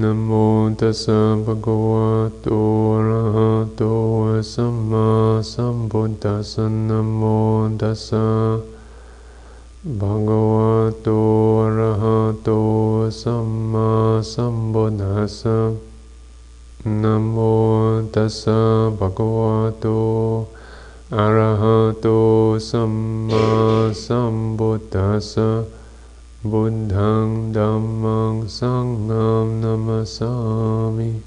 นะโมตัสสะภะคะวะโตอะระหะโตสัมมาสัมพุทธัสสะนะโมตัสสะภะคะวะโตอะระหะโตสัมมาสัมพุทธัสสะนะโมตัสสะภะคะวะโต อะระหะโตสัมมาสัมพุทธัสสะ Buddhang Dhammang Sangham Namasami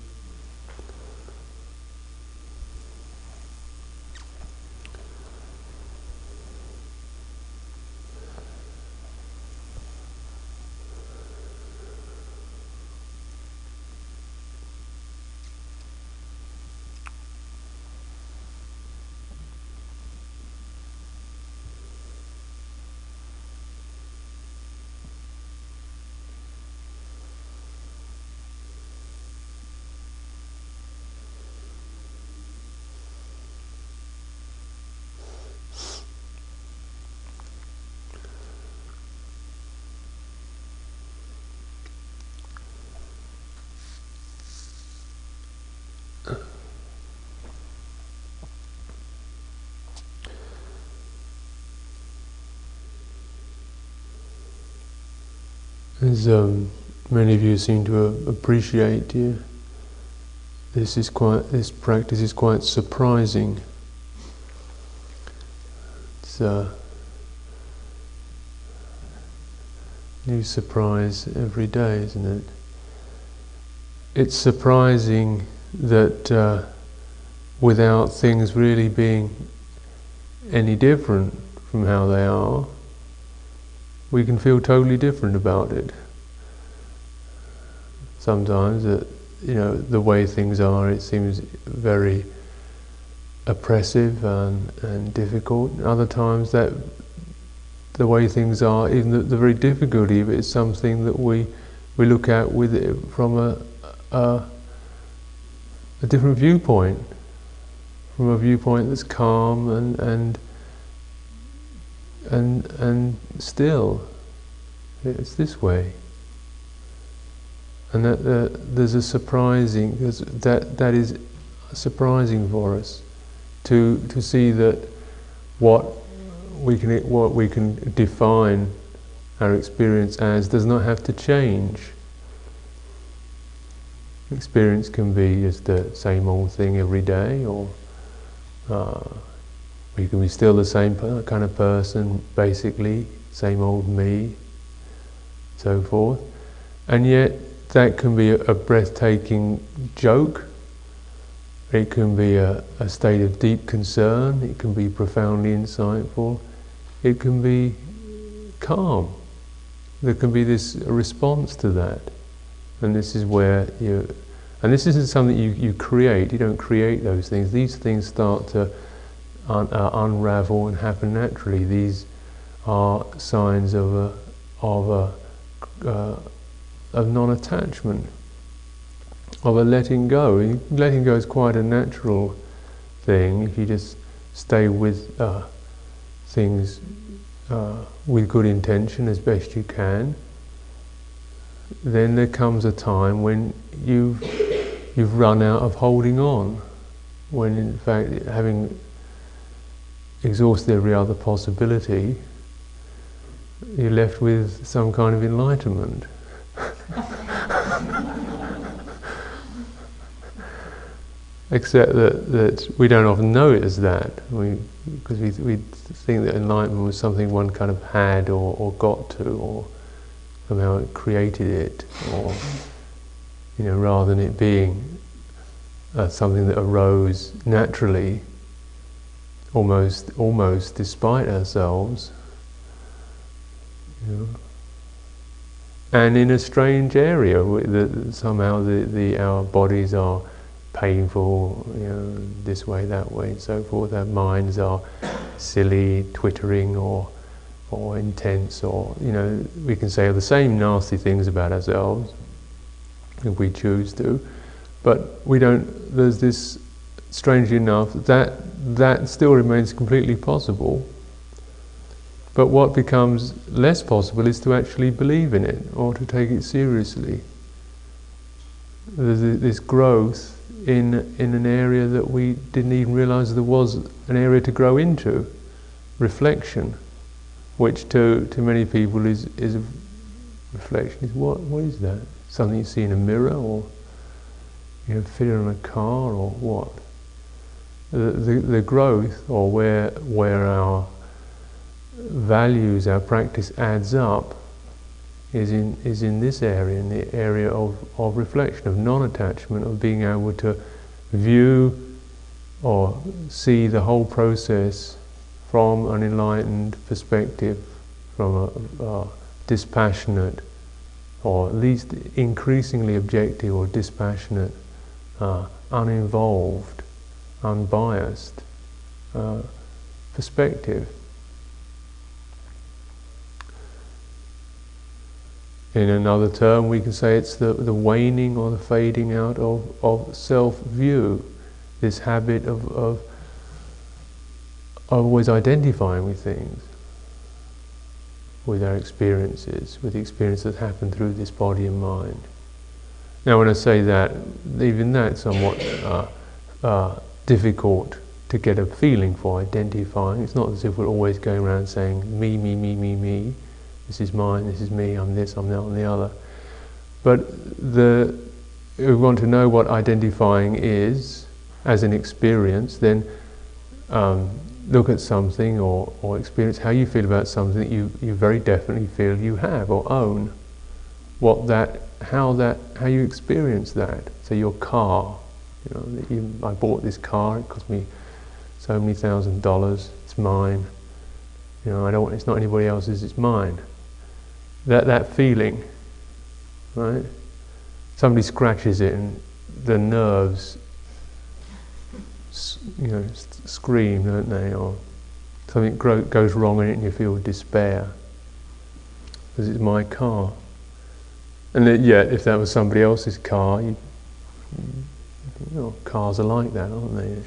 As um, many of you seem to appreciate, yeah, this is quite this practice is quite surprising. It's a new surprise every day, isn't it? It's surprising that uh, without things really being any different from how they are, we can feel totally different about it. Sometimes that you know the way things are, it seems very oppressive and, and difficult. and Other times that the way things are, even the, the very difficulty of it is something that we we look at with it from a, a a different viewpoint, from a viewpoint that's calm and and and and still. It's this way. And that uh, there's a surprising that that is surprising for us to to see that what we can what we can define our experience as does not have to change. Experience can be just the same old thing every day, or uh, we can be still the same kind of person, basically, same old me, so forth. And yet, that can be a, breathtaking joke. It can be a, a state of deep concern. It can be profoundly insightful. It can be calm. There can be this response to that. And this is where you, and this isn't something you, you create, you don't create those things. These things start to un, uh, unravel and happen naturally. These are signs of a, of a, uh, of non-attachment, of a letting go. Letting go is quite a natural thing if you just stay with uh, things uh, with good intention as best you can. Then there comes a time when you've you've run out of holding on, when in fact having exhausted every other possibility, you're left with some kind of enlightenment. Except that, that we don't often know it as that, we, because we, we think that enlightenment was something one kind of had or, or got to, or somehow it created it, or you know, rather than it being uh, something that arose naturally, almost almost despite ourselves. You know and in a strange area that somehow the, the, our bodies are painful, you know, this way, that way, and so forth. Our minds are silly, twittering, or or intense, or you know, we can say the same nasty things about ourselves if we choose to, but we don't. There's this, strangely enough, that that still remains completely possible But what becomes less possible is to actually believe in it or to take it seriously. There's this growth in, in an area that we didn't even realize there was an area to grow into reflection, which to, to many people is, is reflection. Is what, what is that? Something you see in a mirror or you know, fit it on a car or what? The, the, the growth or where, where our values, our practice adds up is in, is in this area, in the area of, of reflection, of non-attachment, of being able to view or see the whole process from an enlightened perspective, from a, a dispassionate, or at least increasingly objective or dispassionate, uh, uninvolved, unbiased uh, perspective. In another term, we can say it's the, the waning or the fading out of, of self view, this habit of, of, always identifying with things, with our experiences, with the experiences that happen through this body and mind. Now, when I say that, even that's somewhat uh, uh, difficult to get a feeling for identifying. It's not as if we're always going around saying me, me, me, me, me this is mine, this is me, I'm this, I'm that, I'm the other. But the, if we want to know what identifying is as an experience, then um, look at something or, or experience how you feel about something that you, you very definitely feel you have or own. What that, how that, how you experience that. So your car, you know, you, I bought this car, it cost me so many thousand dollars, it's mine. You know, I don't, it's not anybody else's, it's mine that, that feeling, right? Somebody scratches it and the nerves, you know, scream, don't they? Or something gro- goes wrong in it and you feel despair. Because it's my car. And yet, if that was somebody else's car, you, you know, cars are like that, aren't they?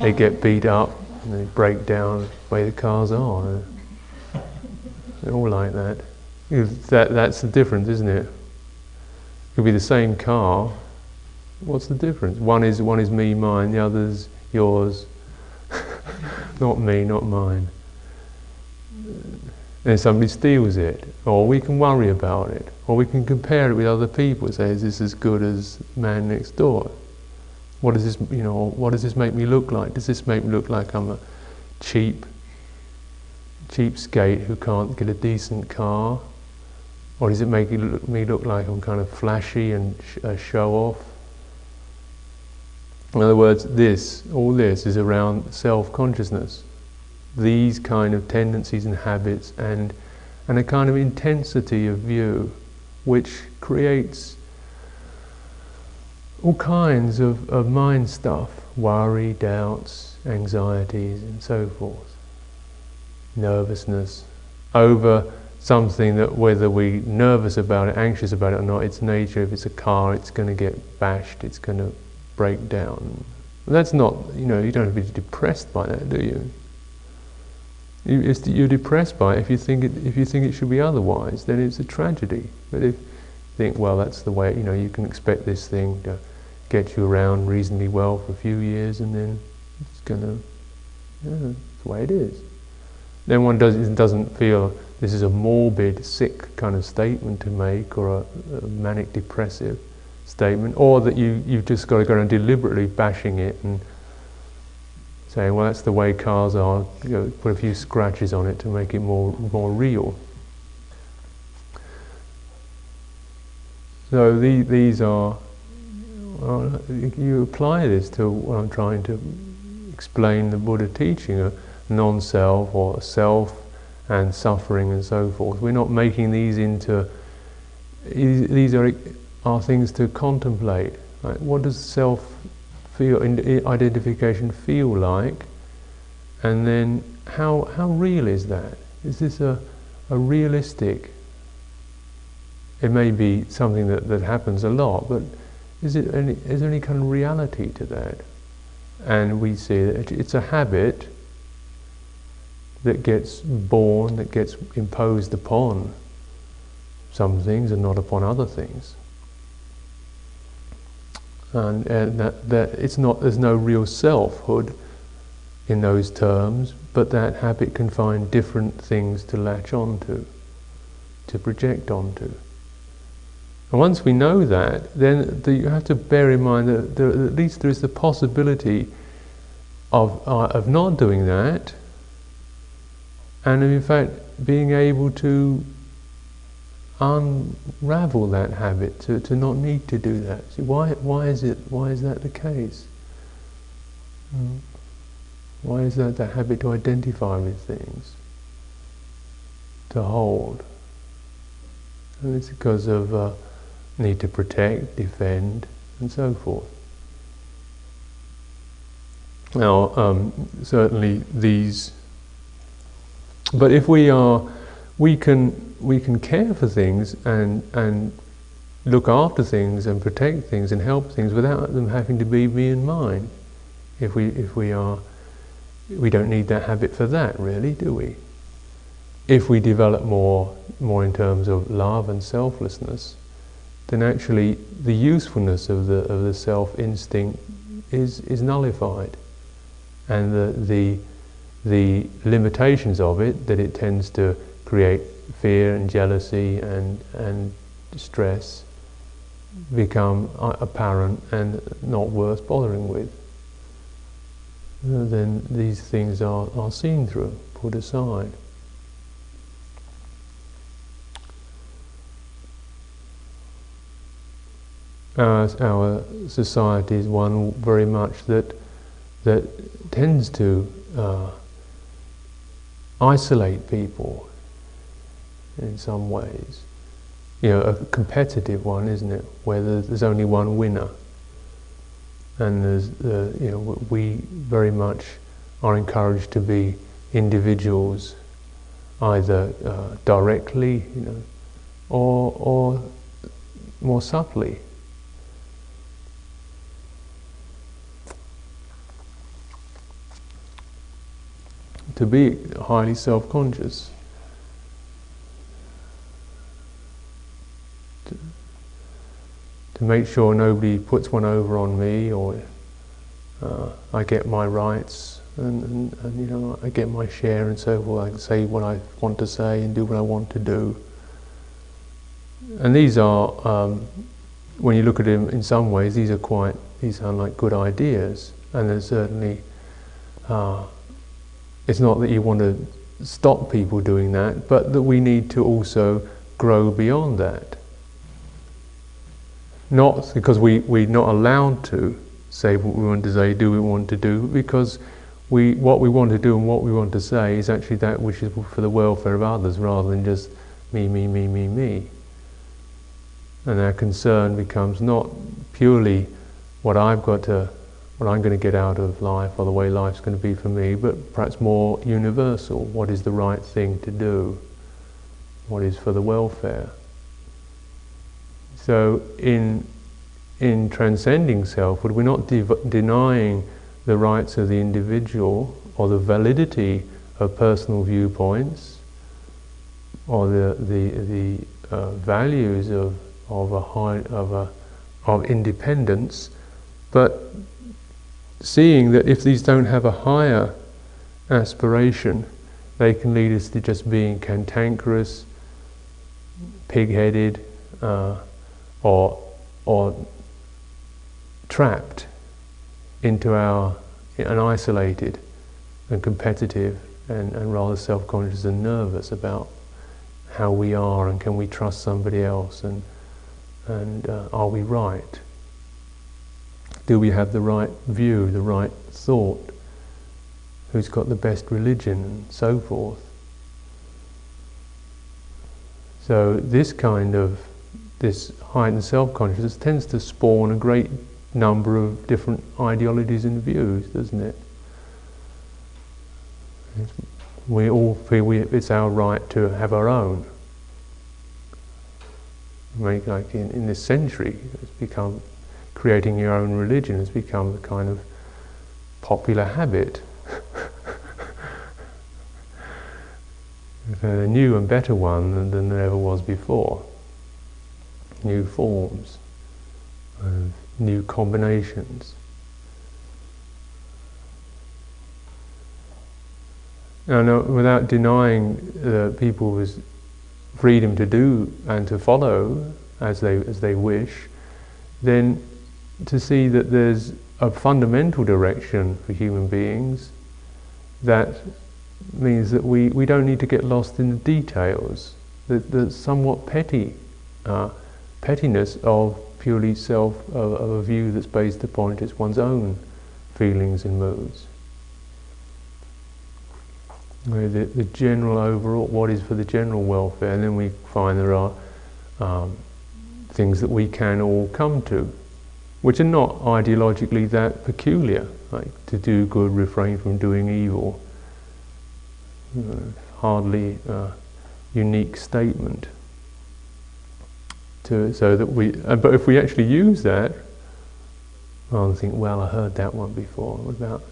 they get beat up and they break down the way the cars are. They're all like that. That, that's the difference, isn't it? It could be the same car. What's the difference? One is, one is me, mine, the other's yours. not me, not mine. Then somebody steals it, or we can worry about it, or we can compare it with other people and say, is this as good as man next door? What does this, you know, what does this make me look like? Does this make me look like I'm a cheap, cheapskate who can't get a decent car? Or does it make me look like I'm kind of flashy and sh- uh, show off? In other words, this, all this is around self consciousness. These kind of tendencies and habits and, and a kind of intensity of view which creates all kinds of, of mind stuff worry, doubts, anxieties, and so forth, nervousness over something that whether we're nervous about it, anxious about it or not, its nature, if it's a car, it's going to get bashed, it's going to break down. That's not, you know, you don't have to be depressed by that, do you? you you're depressed by it if you think it, if you think it should be otherwise, then it's a tragedy. But if you think, well, that's the way, you know, you can expect this thing to get you around reasonably well for a few years, and then it's going to, yeah, it's the way it is. Then one does, doesn't feel this is a morbid, sick kind of statement to make, or a, a manic depressive statement, or that you, you've just got to go around deliberately bashing it and saying, well, that's the way cars are, you know, put a few scratches on it to make it more, more real. So the, these are, you apply this to what I'm trying to explain the Buddha teaching, a non-self or a self and suffering and so forth. We're not making these into, these are, are things to contemplate. Like what does self feel, identification feel like? And then how, how real is that? Is this a, a realistic, it may be something that, that happens a lot, but is, it any, is there any kind of reality to that? And we see that it's a habit that gets born, that gets imposed upon some things and not upon other things. And, and that, that it's not, there's no real selfhood in those terms, but that habit can find different things to latch onto, to project onto. And once we know that, then the, you have to bear in mind that there, at least there is the possibility of, uh, of not doing that, and in fact being able to unravel that habit, to, to not need to do that. See, why, why, is it, why is that the case? Mm. Why is that the habit to identify with things? To hold? And it's because of uh, need to protect, defend, and so forth. Now, um, certainly these, but if we are, we can we can care for things and and look after things and protect things and help things without them having to be me and mine. If we if we are, we don't need that habit for that, really, do we? If we develop more more in terms of love and selflessness, then actually the usefulness of the of the self instinct is is nullified and the, the, the limitations of it, that it tends to create fear and jealousy and, and stress, become apparent and not worth bothering with. Then these things are, are seen through, put aside. Our, our society is one very much that that tends to uh, isolate people in some ways. You know, a competitive one, isn't it? Where there's only one winner, and there's, uh, you know, we very much are encouraged to be individuals, either uh, directly, you know, or or more subtly. To be highly self conscious. To, make sure nobody puts one over on me or uh, I get my rights and, and, and, you know I get my share and so forth. I can say what I want to say and do what I want to do. And these are, um, when you look at them in some ways, these are quite, these sound like good ideas, and there's certainly uh, it's not that you want to stop people doing that, but that we need to also grow beyond that. Not because we, we're not allowed to say what we want to say, do we want to do, because we, what we want to do and what we want to say is actually that which is for the welfare of others rather than just me, me, me, me, me. And our concern becomes not purely what I've got to what I'm going to get out of life or the way life's going to be for me, but perhaps more universal. What is the right thing to do? What is for the welfare? So, in, in transcending selfhood, we're not de- denying the rights of the individual or the validity of personal viewpoints or the, the, the uh, values of, of, a high, of, a, of independence, but seeing that if these don't have a higher aspiration, they can lead us to just being cantankerous, pig-headed, uh, or or trapped into our and isolated and competitive and, and rather self-conscious and nervous about how we are and can we trust somebody else and and uh, are we right? Do we have the right view, the right thought? Who's got the best religion and so forth? So this kind of this heightened self-consciousness tends to spawn a great number of different ideologies and views, doesn't it? We all feel we, it's our right to have our own. Like in, in this century, it's become creating your own religion has become a kind of popular habit. a new and better one than, than there ever was before. New forms, new combinations. Now, uh, without denying uh, people's freedom to do and to follow as they as they wish, then to see that there's a fundamental direction for human beings that means that we, we don't need to get lost in the details, the, the somewhat petty uh, pettiness of purely self, of, of a view that's based upon just one's own feelings and moods. The, the general overall, what is for the general welfare, and then we find there are um, things that we can all come to, which are not ideologically that peculiar, like to do good, refrain from doing evil. Hardly a unique statement. To, so that we, uh, but if we actually use that, I'll think, well, I heard that one before. What about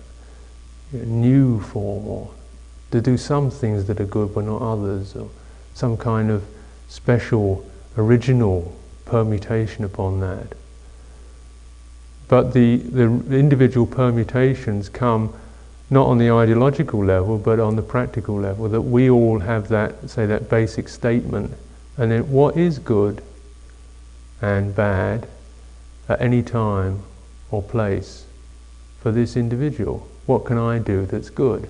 a new form, or to do some things that are good but not others, or some kind of special, original permutation upon that. But the, the individual permutations come not on the ideological level, but on the practical level, that we all have that, say, that basic statement. And then what is good and bad at any time or place for this individual? What can I do that's good?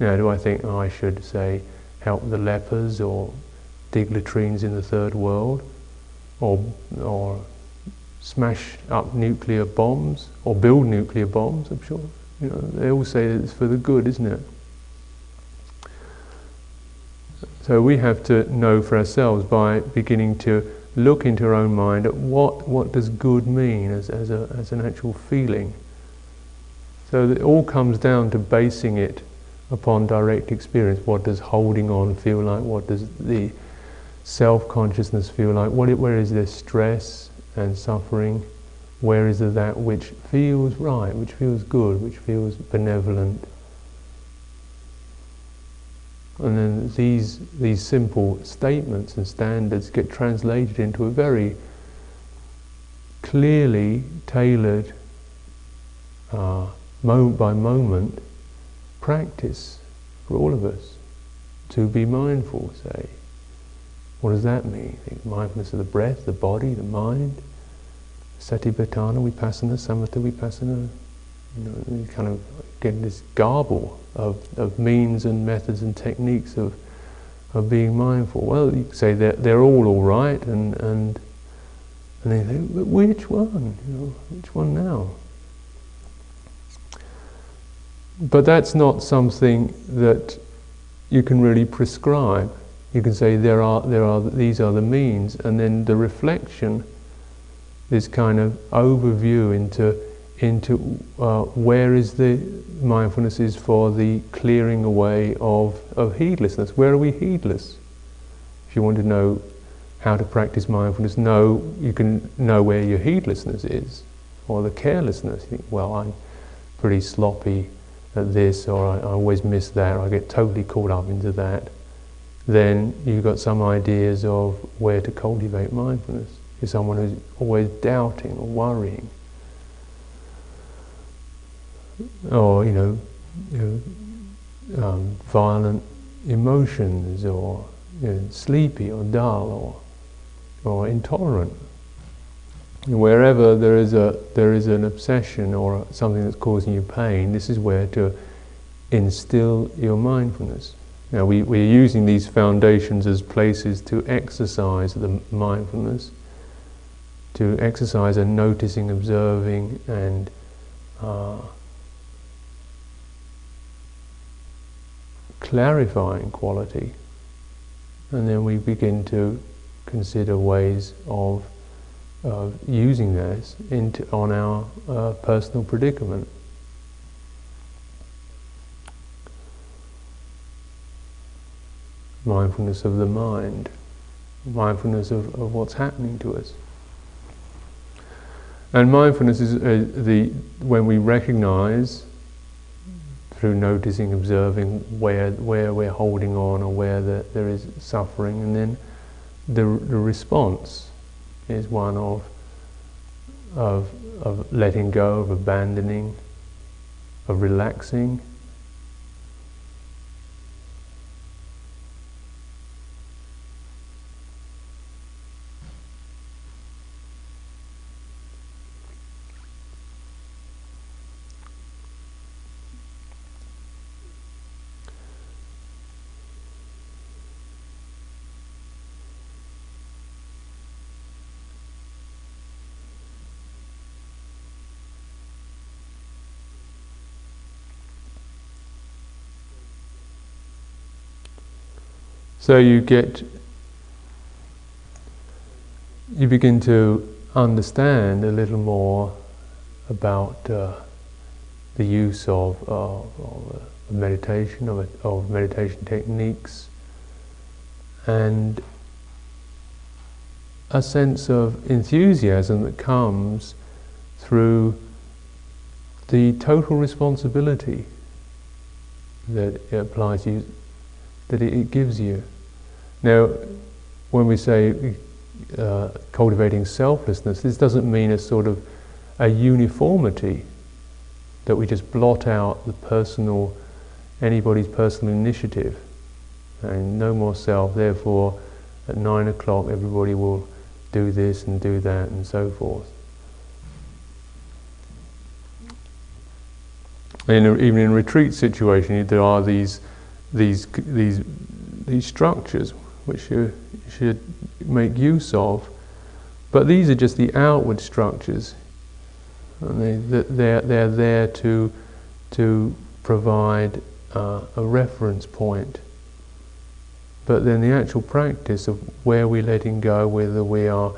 Now, do I think I should, say, help the lepers or dig latrines in the third world? Or, or smash up nuclear bombs or build nuclear bombs, I'm sure. You know, they all say it's for the good, isn't it? So we have to know for ourselves by beginning to look into our own mind at what, what does good mean as, as, a, as an actual feeling. So it all comes down to basing it upon direct experience. What does holding on feel like? What does the self-consciousness feel like? What, where is there stress and suffering? Where is that which feels right, which feels good, which feels benevolent? And then these, these simple statements and standards get translated into a very clearly tailored, uh, moment by moment practice for all of us to be mindful, say. What does that mean? Mindfulness of the breath, the body, the mind. Satipatthana, Vipassana, Samatha, Vipassana. You know, you kind of get this garble of, of means and methods and techniques of, of being mindful. Well, you say they're, they're all all right, and, and, and they think, but which one? You know, which one now? But that's not something that you can really prescribe. You can say there are, there are, these are the means, and then the reflection, this kind of overview into, into uh, where is the mindfulness is for the clearing away of, of heedlessness. Where are we heedless? If you want to know how to practice mindfulness, know you can know where your heedlessness is, or the carelessness. You think, well, I'm pretty sloppy at this, or I, I always miss that, or I get totally caught up into that, then you've got some ideas of where to cultivate mindfulness. You're someone who's always doubting or worrying, or you know, you know um, violent emotions, or you know, sleepy or dull, or or intolerant. Wherever there is a there is an obsession or something that's causing you pain, this is where to instill your mindfulness. Now we, we're using these foundations as places to exercise the mindfulness, to exercise a noticing, observing, and uh, clarifying quality. And then we begin to consider ways of of using this into, on our uh, personal predicament. Mindfulness of the mind, mindfulness of, of what's happening to us. And mindfulness is uh, the when we recognize through noticing, observing where where we're holding on or where the, there is suffering, and then the, the response is one of of of letting go, of abandoning, of relaxing. So you get, you begin to understand a little more about uh, the use of, uh, of uh, meditation, of, of meditation techniques, and a sense of enthusiasm that comes through the total responsibility that it applies to you, that it gives you. Now, when we say uh, cultivating selflessness, this doesn't mean a sort of a uniformity that we just blot out the personal, anybody's personal initiative. And no more self, therefore, at nine o'clock everybody will do this and do that and so forth. In a, even in retreat situation, there are these, these, these, these structures which you should make use of. But these are just the outward structures. And they, they're, they're there to, to provide uh, a reference point. But then the actual practice of where we're letting go, whether we are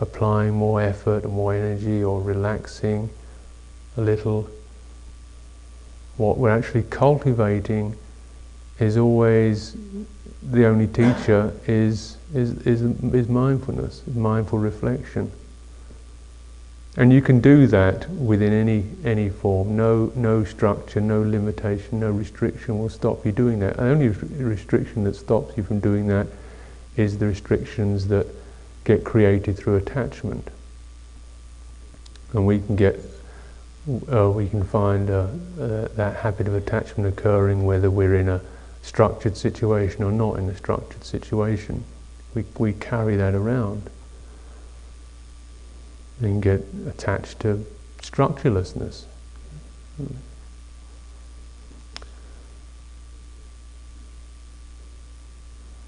applying more effort, more energy, or relaxing a little, what we're actually cultivating is always the only teacher is, is, is, is mindfulness, mindful reflection. And you can do that within any, any form. No, no structure, no limitation, no restriction will stop you doing that. The only restriction that stops you from doing that is the restrictions that get created through attachment. And we can get, uh, we can find uh, uh, that habit of attachment occurring whether we're in a structured situation or not in a structured situation. We, we carry that around and get attached to structurelessness.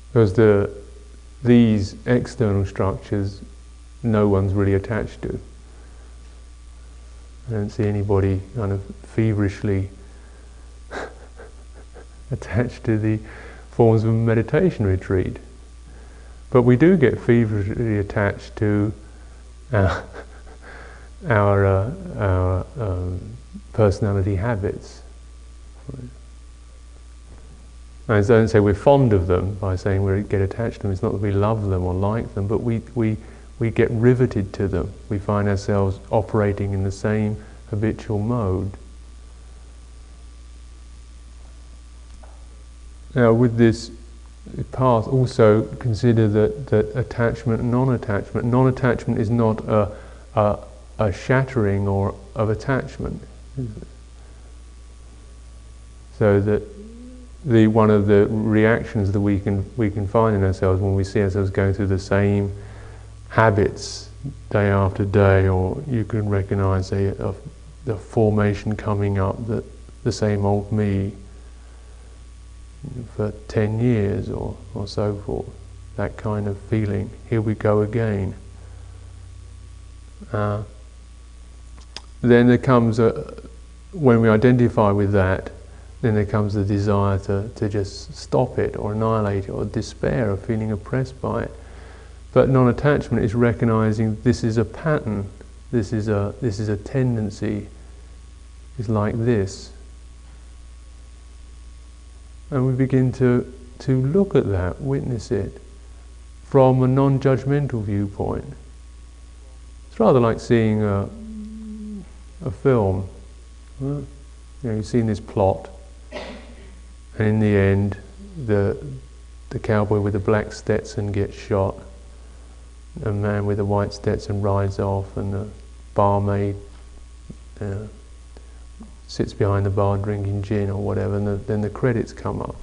Because the, these external structures, no one's really attached to. I don't see anybody kind of feverishly attached to the forms of meditation retreat. But we do get feverishly attached to our, our, uh, our um, personality habits. I don't say we're fond of them by saying we get attached to them. It's not that we love them or like them, but we, we, we get riveted to them. We find ourselves operating in the same habitual mode. Now, with this path, also consider that, that attachment and non attachment. Non attachment is not a, a, a, shattering or of attachment. So that the, one of the reactions that we can, we can find in ourselves when we see ourselves going through the same habits day after day, or you can recognize a, the formation coming up that the same old me for 10 years or, or so forth. That kind of feeling. Here we go again. Uh, then there comes a, when we identify with that, then there comes the desire to, to just stop it or annihilate it or despair or feeling oppressed by it. But non attachment is recognizing this is a pattern, this is a, this is a tendency, it's like this. And we begin to, to look at that, witness it, from a non judgmental viewpoint. It's rather like seeing a, a film. You know, you've seen this plot, and in the end, the the cowboy with the black Stetson gets shot. A man with a white Stetson rides off, and the barmaid uh, sits behind the bar drinking gin or whatever, and the, then the credits come up.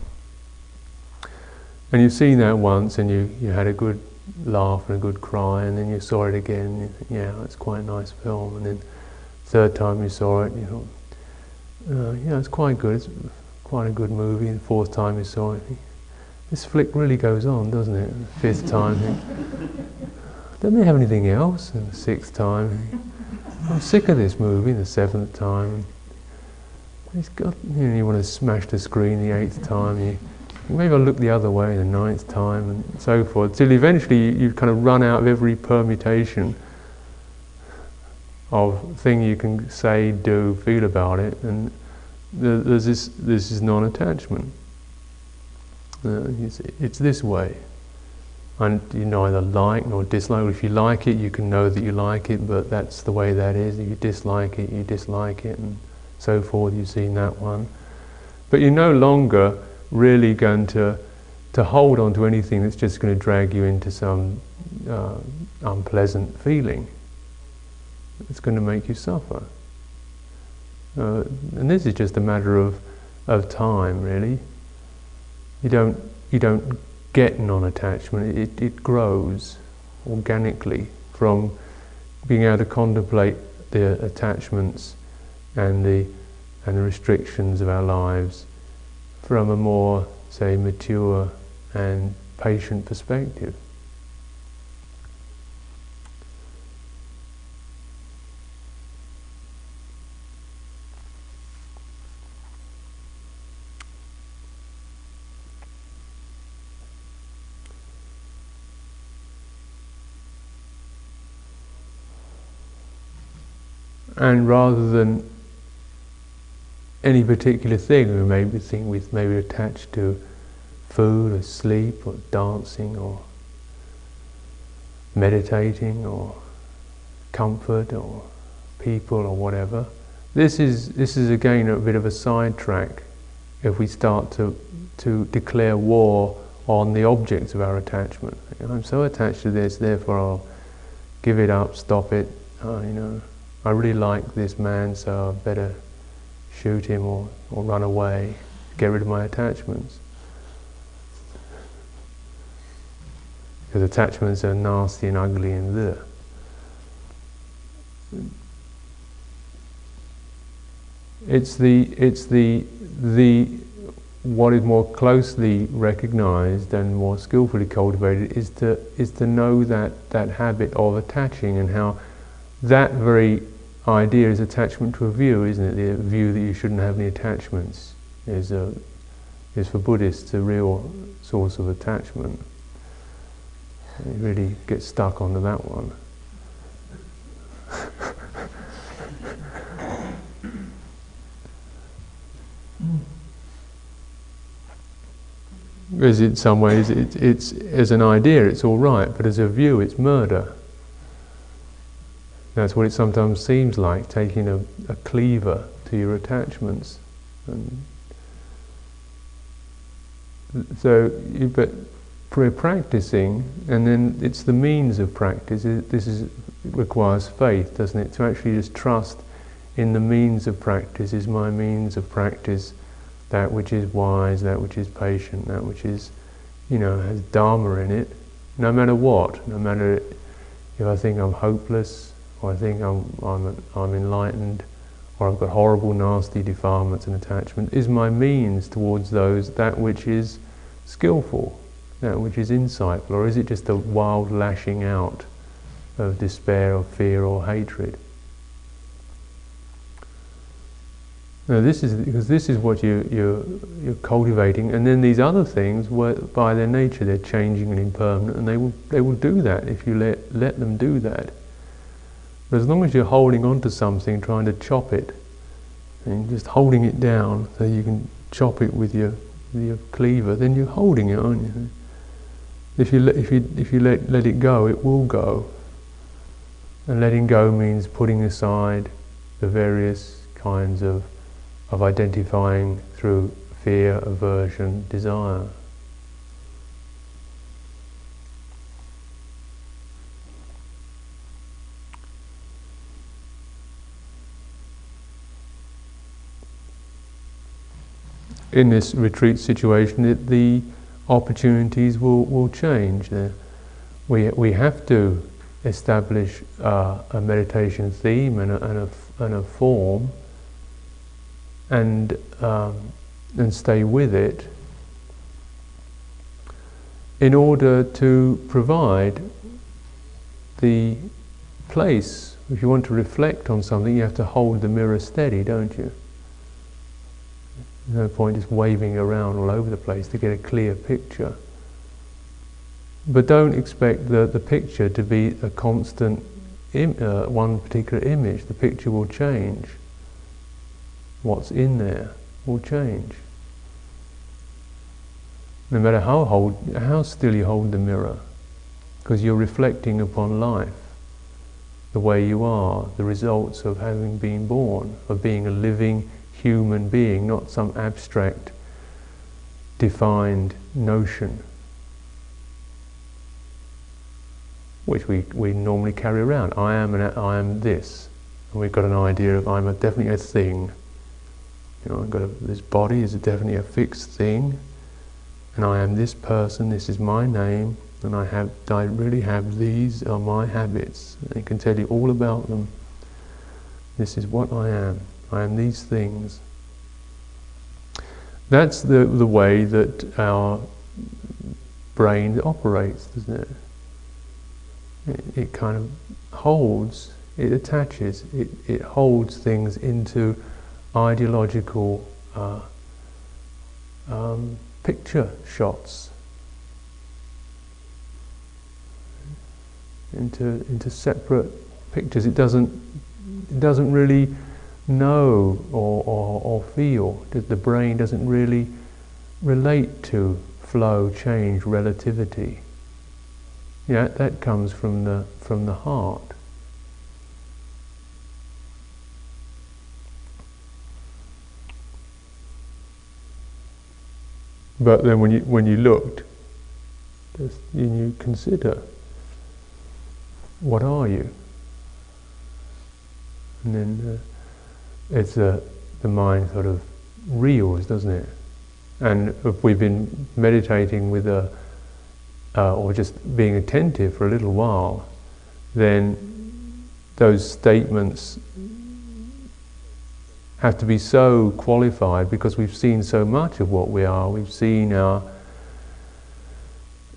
And you've seen that once, and you, you had a good laugh and a good cry, and then you saw it again, and you think, yeah, it's quite a nice film, and then third time you saw it, you thought, uh, yeah, it's quite good, it's quite a good movie, and fourth time you saw it, this flick really goes on, doesn't it? Fifth time, don't they have anything else? And sixth time, I'm sick of this movie. The seventh time, it's got, you know, you want to smash the screen the eighth time. You, maybe I'll look the other way the ninth time, and so forth, till eventually you, you kind of run out of every permutation of thing you can say, do, feel about it, and there's this, this is non-attachment. Uh, it's, it's, this way. And you neither like nor dislike. If you like it, you can know that you like it, but that's the way that is. If you dislike it, you dislike it, and so forth. You've seen that one. But you're no longer really going to, to hold on to anything that's just going to drag you into some uh, unpleasant feeling. It's going to make you suffer. Uh, and this is just a matter of, of time, really you don't you don't get non-attachment. It, it grows organically from being able to contemplate the attachments and the and the restrictions of our lives from a more say mature and patient perspective. and rather than any particular thing, we may be think we may be attached to food or sleep or dancing or meditating or comfort or people or whatever. This is this is again a bit of a sidetrack if we start to to declare war on the objects of our attachment. I'm so attached to this, therefore I'll give it up, stop it. Uh, you know, I really like this man, so I better shoot him or, or run away, get rid of my attachments. Because attachments are nasty and ugly and there. It's the it's the the what is more closely recognized and more skillfully cultivated is to is to know that that habit of attaching and how that very idea is attachment to a view, isn't it? The view that you shouldn't have any attachments is, a, is for Buddhists a real source of attachment. You really get stuck onto that one. Because in some ways, it, it's as an idea, it's all right, but as a view, it's murder. That's what it sometimes seems like, taking a, a cleaver to your attachments. And so, but for practicing, and then it's the means of practice. This is requires faith, doesn't it? To actually just trust in the means of practice. Is my means of practice that which is wise, that which is patient, that which is, you know, has dharma in it. No matter what, no matter if I think I'm hopeless, or I think I'm, I'm, I'm enlightened, or I've got horrible, nasty defilements and attachment, is my means towards those that which is skillful, that which is insightful, or is it just a wild lashing out of despair or fear or hatred? Now this is because this is what you, you're, you're cultivating, and then these other things, by their nature, they're changing and impermanent, and they will they will do that if you let let them do that. But as long as you're holding on to something, trying to chop it, and just holding it down so you can chop it with your, with your cleaver, then you're holding it, aren't you? If you, let, if you, if you let, let it go, it will go. And letting go means putting aside the various kinds of, of identifying through fear, aversion, desire. In this retreat situation, it, the opportunities will, will change. we, we have to establish uh, a meditation theme and a, and a, and a form and, um, and stay with it in order to provide the place. If you want to reflect on something, you have to hold the mirror steady, don't you? No point just waving around all over the place to get a clear picture. But don't expect the, the picture to be a constant, uh, one particular image. The picture will change. What's in there will change. No matter how, hold, how still you hold the mirror, because you're reflecting upon life, the way you are, the results of having been born, of being a living human being, not some abstract, defined notion, which we, we normally carry around. I am, an, I am this. And we've got an idea of I'm a, definitely a thing. You know, I've got a, this body is definitely a fixed thing, and I am this person, this is my name, and I have, I really have these are my habits. I can tell you all about them. This is what I am. I am these things. That's the, the way that our brain operates, doesn't it? It, it kind of holds, it attaches, it, it holds things into ideological uh, um, picture shots, into into separate pictures. It doesn't it doesn't really know or, or, or feel, that the brain doesn't really relate to flow, change, relativity. Yeah, that comes from the from the heart. But then when you when you looked, you consider, what are you? And then uh, it's a, the mind sort of reels, doesn't it? And if we've been meditating with a, uh, or just being attentive for a little while, then those statements have to be so qualified because we've seen so much of what we are. We've seen our,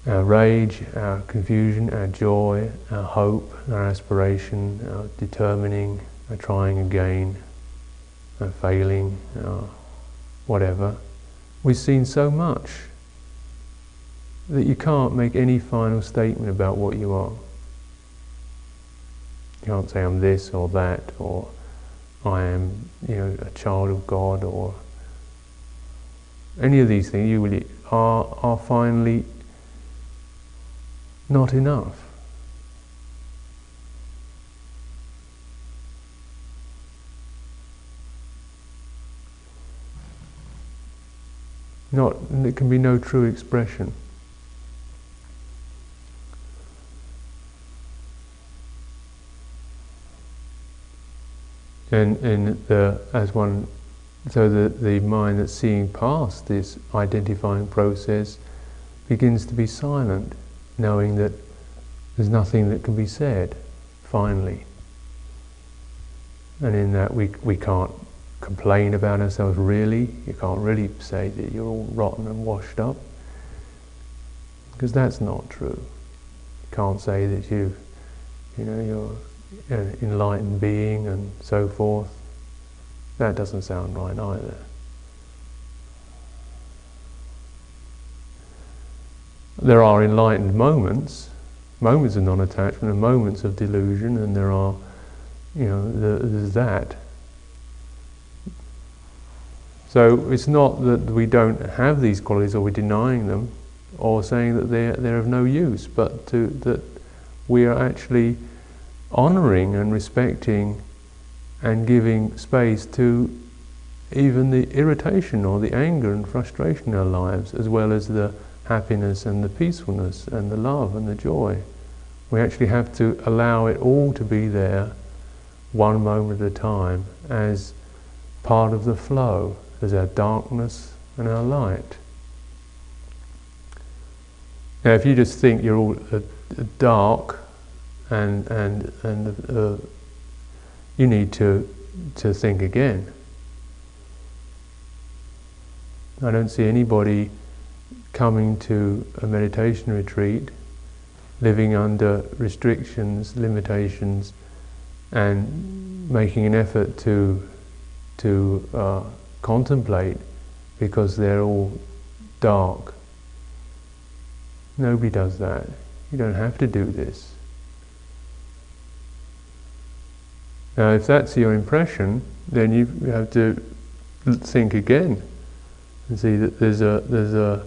our rage, our confusion, our joy, our hope, our aspiration, our determining, our trying again, uh, failing, uh, whatever. We've seen so much that you can't make any final statement about what you are. You can't say I'm this or that or I am, you know, a child of God or any of these things. You really are are finally not enough. Not, there can be no true expression. And, and the, as one, so the, the mind that's seeing past this identifying process begins to be silent, knowing that there's nothing that can be said, finally. And in that we, we can't complain about ourselves really. You can't really say that you're all rotten and washed up. Because that's not true. You can't say that you, you know, you're an enlightened being and so forth. That doesn't sound right either. There are enlightened moments, moments of non-attachment and moments of delusion, and there are, you know, there's that. So it's not that we don't have these qualities or we're denying them or saying that they're, they're of no use, but to, that we are actually honoring and respecting and giving space to even the irritation or the anger and frustration in our lives, as well as the happiness and the peacefulness and the love and the joy. We actually have to allow it all to be there one moment at a time as part of the flow, as our darkness and our light. Now, if you just think you're all uh, dark and and and uh, you need to to think again. I don't see anybody coming to a meditation retreat, living under restrictions, limitations, and making an effort to to uh, contemplate because they're all dark. Nobody does that. You don't have to do this. Now, if that's your impression, then you have to think again and see that there's a there's a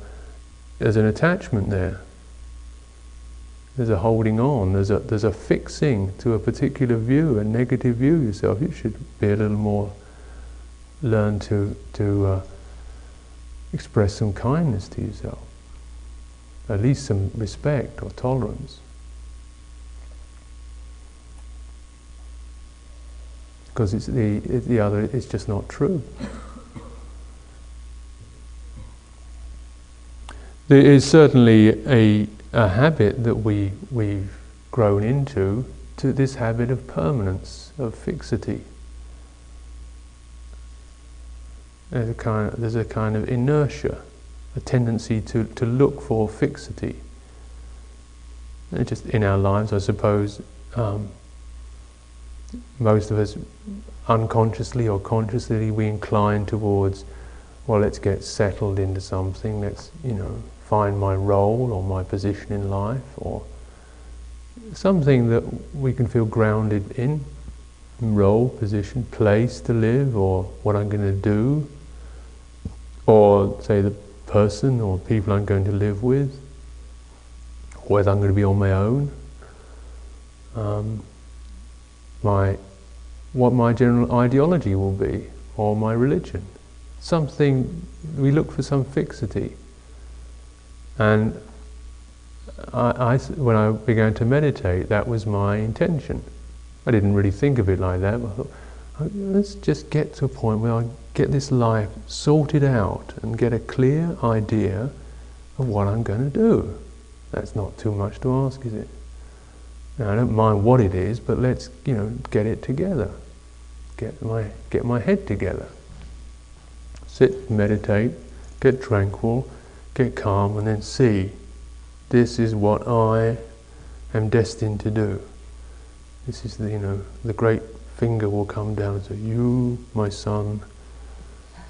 there's an attachment there. There's a holding on. There's a there's a fixing to a particular view, a negative view yourself. You should be a little more learn to to uh, express some kindness to yourself, at least some respect or tolerance. because it's the the other is just not true. There is certainly a, a habit that we we've grown into to this habit of permanence, of fixity. There's a kind of, there's a kind of inertia, a tendency to, to look for fixity. And just in our lives, I suppose, um, most of us unconsciously or consciously we incline towards well let's get settled into something let's you know find my role or my position in life or something that we can feel grounded in role position place to live or what I'm going to do or say the person or people I'm going to live with whether I'm going to be on my own um, my what my general ideology will be or my religion. Something we look for some fixity. And I, I, when I began to meditate, that was my intention. I didn't really think of it like that. I thought, oh, let's just get to a point where I get this life sorted out and get a clear idea of what I'm going to do. That's not too much to ask, is it? Now, I don't mind what it is, but let's, you know, get it together. Get my, get my head together. Sit, meditate, get tranquil, get calm, and then see this is what I am destined to do. This is the, you know, the great finger will come down and say, You, my son,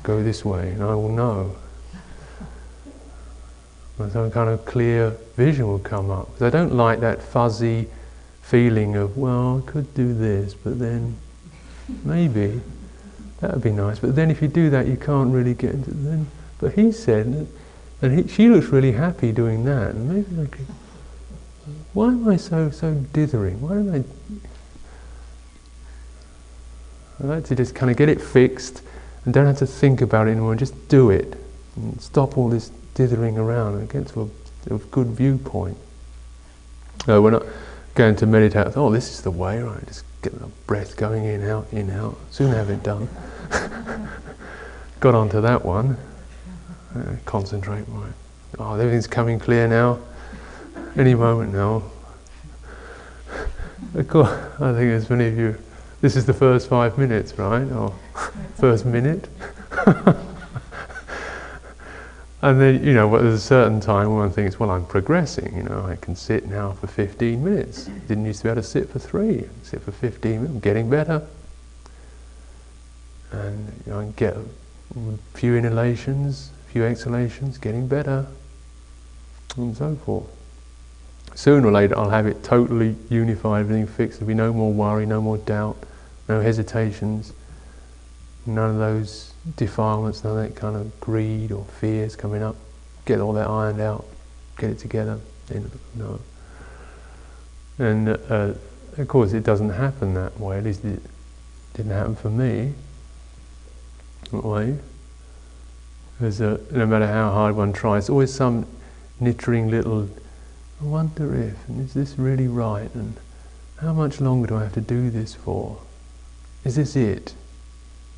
go this way, and I will know. And some kind of clear vision will come up. I don't like that fuzzy, feeling of, well, I could do this, but then maybe that would be nice. But then if you do that, you can't really get into then. But he said, and he, she looks really happy doing that. And maybe I could. Why am I so so dithering? Why am I? I like to just kind of get it fixed and don't have to think about it anymore. Just do it and stop all this dithering around and get to a, a good viewpoint. Uh, we're not going to meditate, oh, this is the way, right? Just get the breath going in, out, in, out. Soon have it done. Got onto that one. Uh, concentrate, right? Oh, everything's coming clear now. Any moment now. Of course, I think as many of you, this is the first five minutes, right? Or first minute. And then, you know, there's a certain time when one thinks, well, I'm progressing, you know, I can sit now for 15 minutes. Didn't used to be able to sit for three, sit for 15 minutes, I'm getting better. And you know, I get a few inhalations, a few exhalations, getting better, and so forth. Sooner or later, I'll have it totally unified, everything fixed. There'll be no more worry, no more doubt, no hesitations, none of those defilements, none of that kind of greed or fears coming up. Get all that ironed out, get it together. No. And uh, of course, it doesn't happen that way. At least it didn't happen for me. way. There's a, no matter how hard one tries, always some knittering little, I wonder if, and is this really right? And how much longer do I have to do this for? Is this it?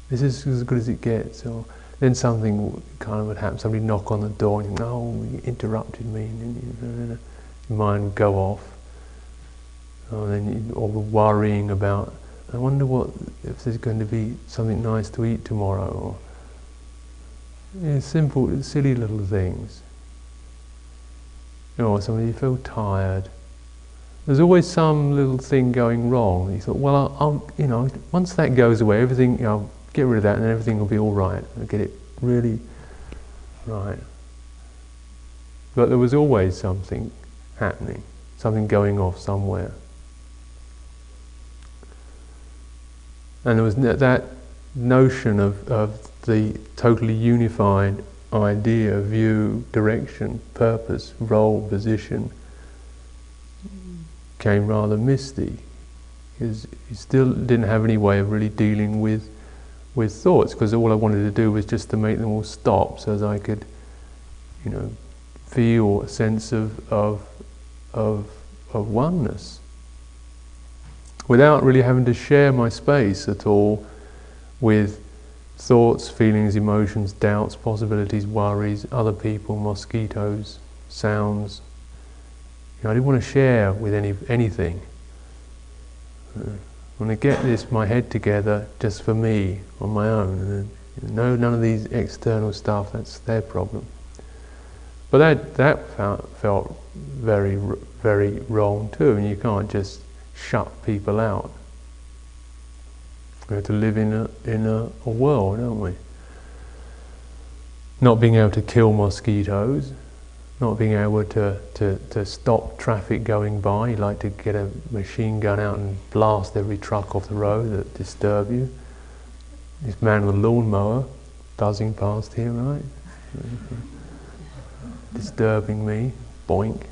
Is this as good as it gets? Or then something kind of would happen, somebody knock on the door and you oh, you interrupted me, and your mind would go off. Or then you, all the worrying about, I wonder what, if there's going to be something nice to eat tomorrow, or yeah, simple, silly little things. You know, somebody you feel tired. There's always some little thing going wrong. You thought, well, I'll, I'll, you know, once that goes away, everything, you know, get rid of that, and then everything will be all right. I'll get it really right. But there was always something happening, something going off somewhere. And there was that notion of, of the totally unified idea, view, direction, purpose, role, position came rather misty. Because he still didn't have any way of really dealing with with thoughts, because all I wanted to do was just to make them all stop so that I could, you know, feel a sense of of of, of oneness. Without really having to share my space at all with thoughts, feelings, emotions, doubts, possibilities, worries, other people, mosquitoes, sounds. You know, I didn't want to share with any anything. I want to get this, my head together, just for me, on my own. And then, no, none of these external stuff. That's their problem. But that that felt, felt very very wrong too. And you can't just shut people out. We have to live in a, in a, a world, don't we? Not being able to kill mosquitoes, not being able to, to, to stop traffic going by. You like to get a machine gun out and blast every truck off the road that disturb you. This man with a lawnmower buzzing past here, right? Disturbing me, boink,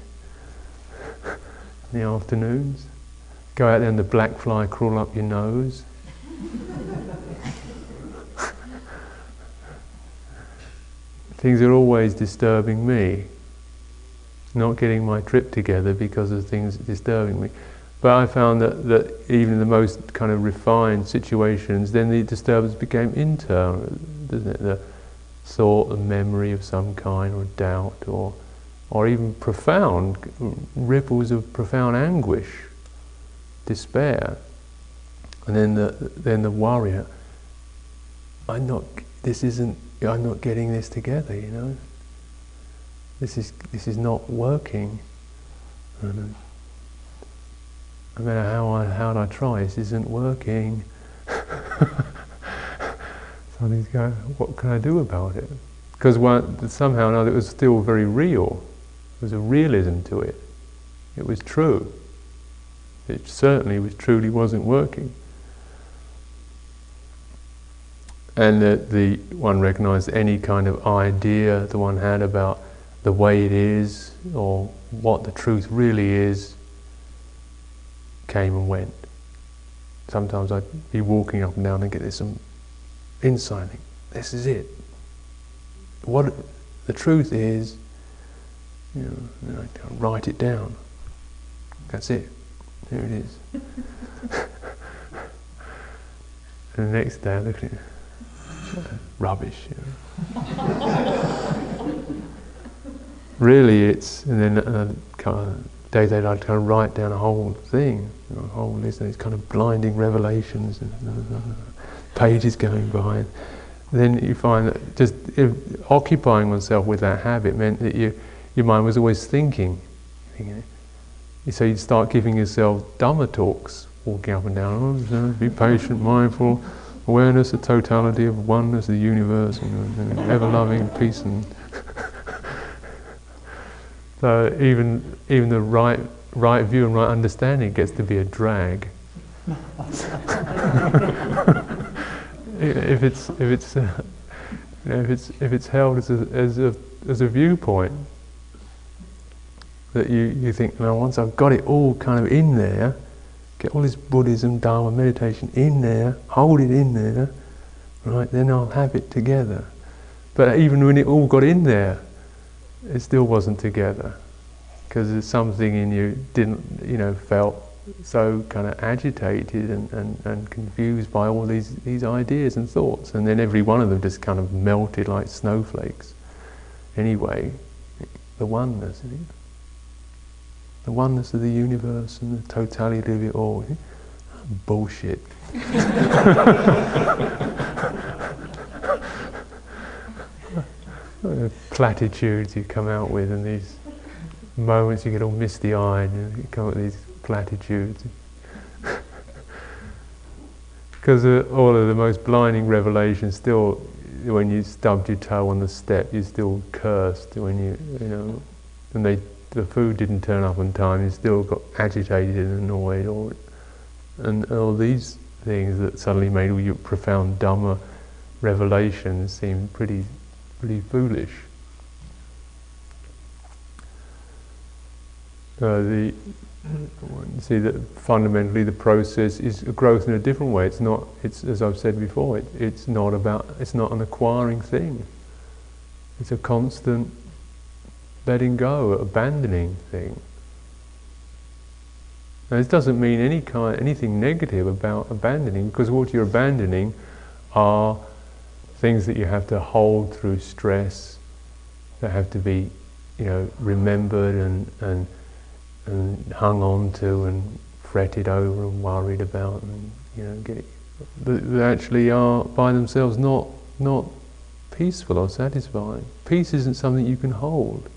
in the afternoons. Go out there and the black fly crawl up your nose. things are always disturbing me. Not getting my trip together because of things disturbing me. But I found that, that even in the most kind of refined situations, then the disturbance became internal, doesn't it? The thought, the memory of some kind, or doubt, or, or even profound ripples of profound anguish, despair. And then the, then the warrior, I'm not, this isn't, I'm not getting this together, you know. This is, this is not working. Uh, no matter how I, how I try, this isn't working. Somebody's going, what can I do about it? Because somehow or another it was still very real. There was a realism to it. It was true. It certainly was truly wasn't working. and that the one recognized any kind of idea the one had about the way it is or what the truth really is came and went. Sometimes I'd be walking up and down and get this some insight. This is it. What the truth is, you know, I write it down. That's it. There it is. and the next day I look at it rubbish. You know. really, it's and then uh, kind of day day, I'd kind of write down a whole thing, you know, a whole list of these kind of blinding revelations, and pages going by. And then you find that just if, occupying oneself with that habit meant that you, your mind was always thinking. thinking so you'd start giving yourself Dhamma talks, walking up and down. Oh, be patient, mindful awareness, the totality of oneness, the universe, and, and ever loving peace. And so even even the right right view and right understanding gets to be a drag. if it's if it's uh, if it's if it's held as a as a as a viewpoint that you, you think, now once I've got it all kind of in there, get all this Buddhism, Dharma, meditation in there, hold it in there, right? Then I'll have it together. But even when it all got in there, it still wasn't together because there's something in you didn't, you know, felt so kind of agitated and, and, and confused by all these, these ideas and thoughts. And then every one of them just kind of melted like snowflakes. Anyway, the oneness, the oneness of the universe and the totality of it all. Bullshit. platitudes you come out with and these moments you get all misty eyed and you come up with these platitudes. Because uh, all of the most blinding revelations still, when you stubbed your toe on the step, you still cursed. When you, you know, and they, the food didn't turn up on time, you still got agitated and annoyed. Or, and all these things that suddenly made all your profound Dhamma revelations seem pretty, pretty foolish. Uh, the see that fundamentally the process is growth in a different way. It's not. It's as I've said before. It, it's not about. It's not an acquiring thing. It's a constant letting go, abandoning thing. Now, this doesn't mean any kind anything negative about abandoning, because what you're abandoning are things that you have to hold through stress, that have to be, you know, remembered and and and hung on to and fretted over and worried about and you know get that actually are by themselves not not peaceful or satisfying. Peace isn't something you can hold.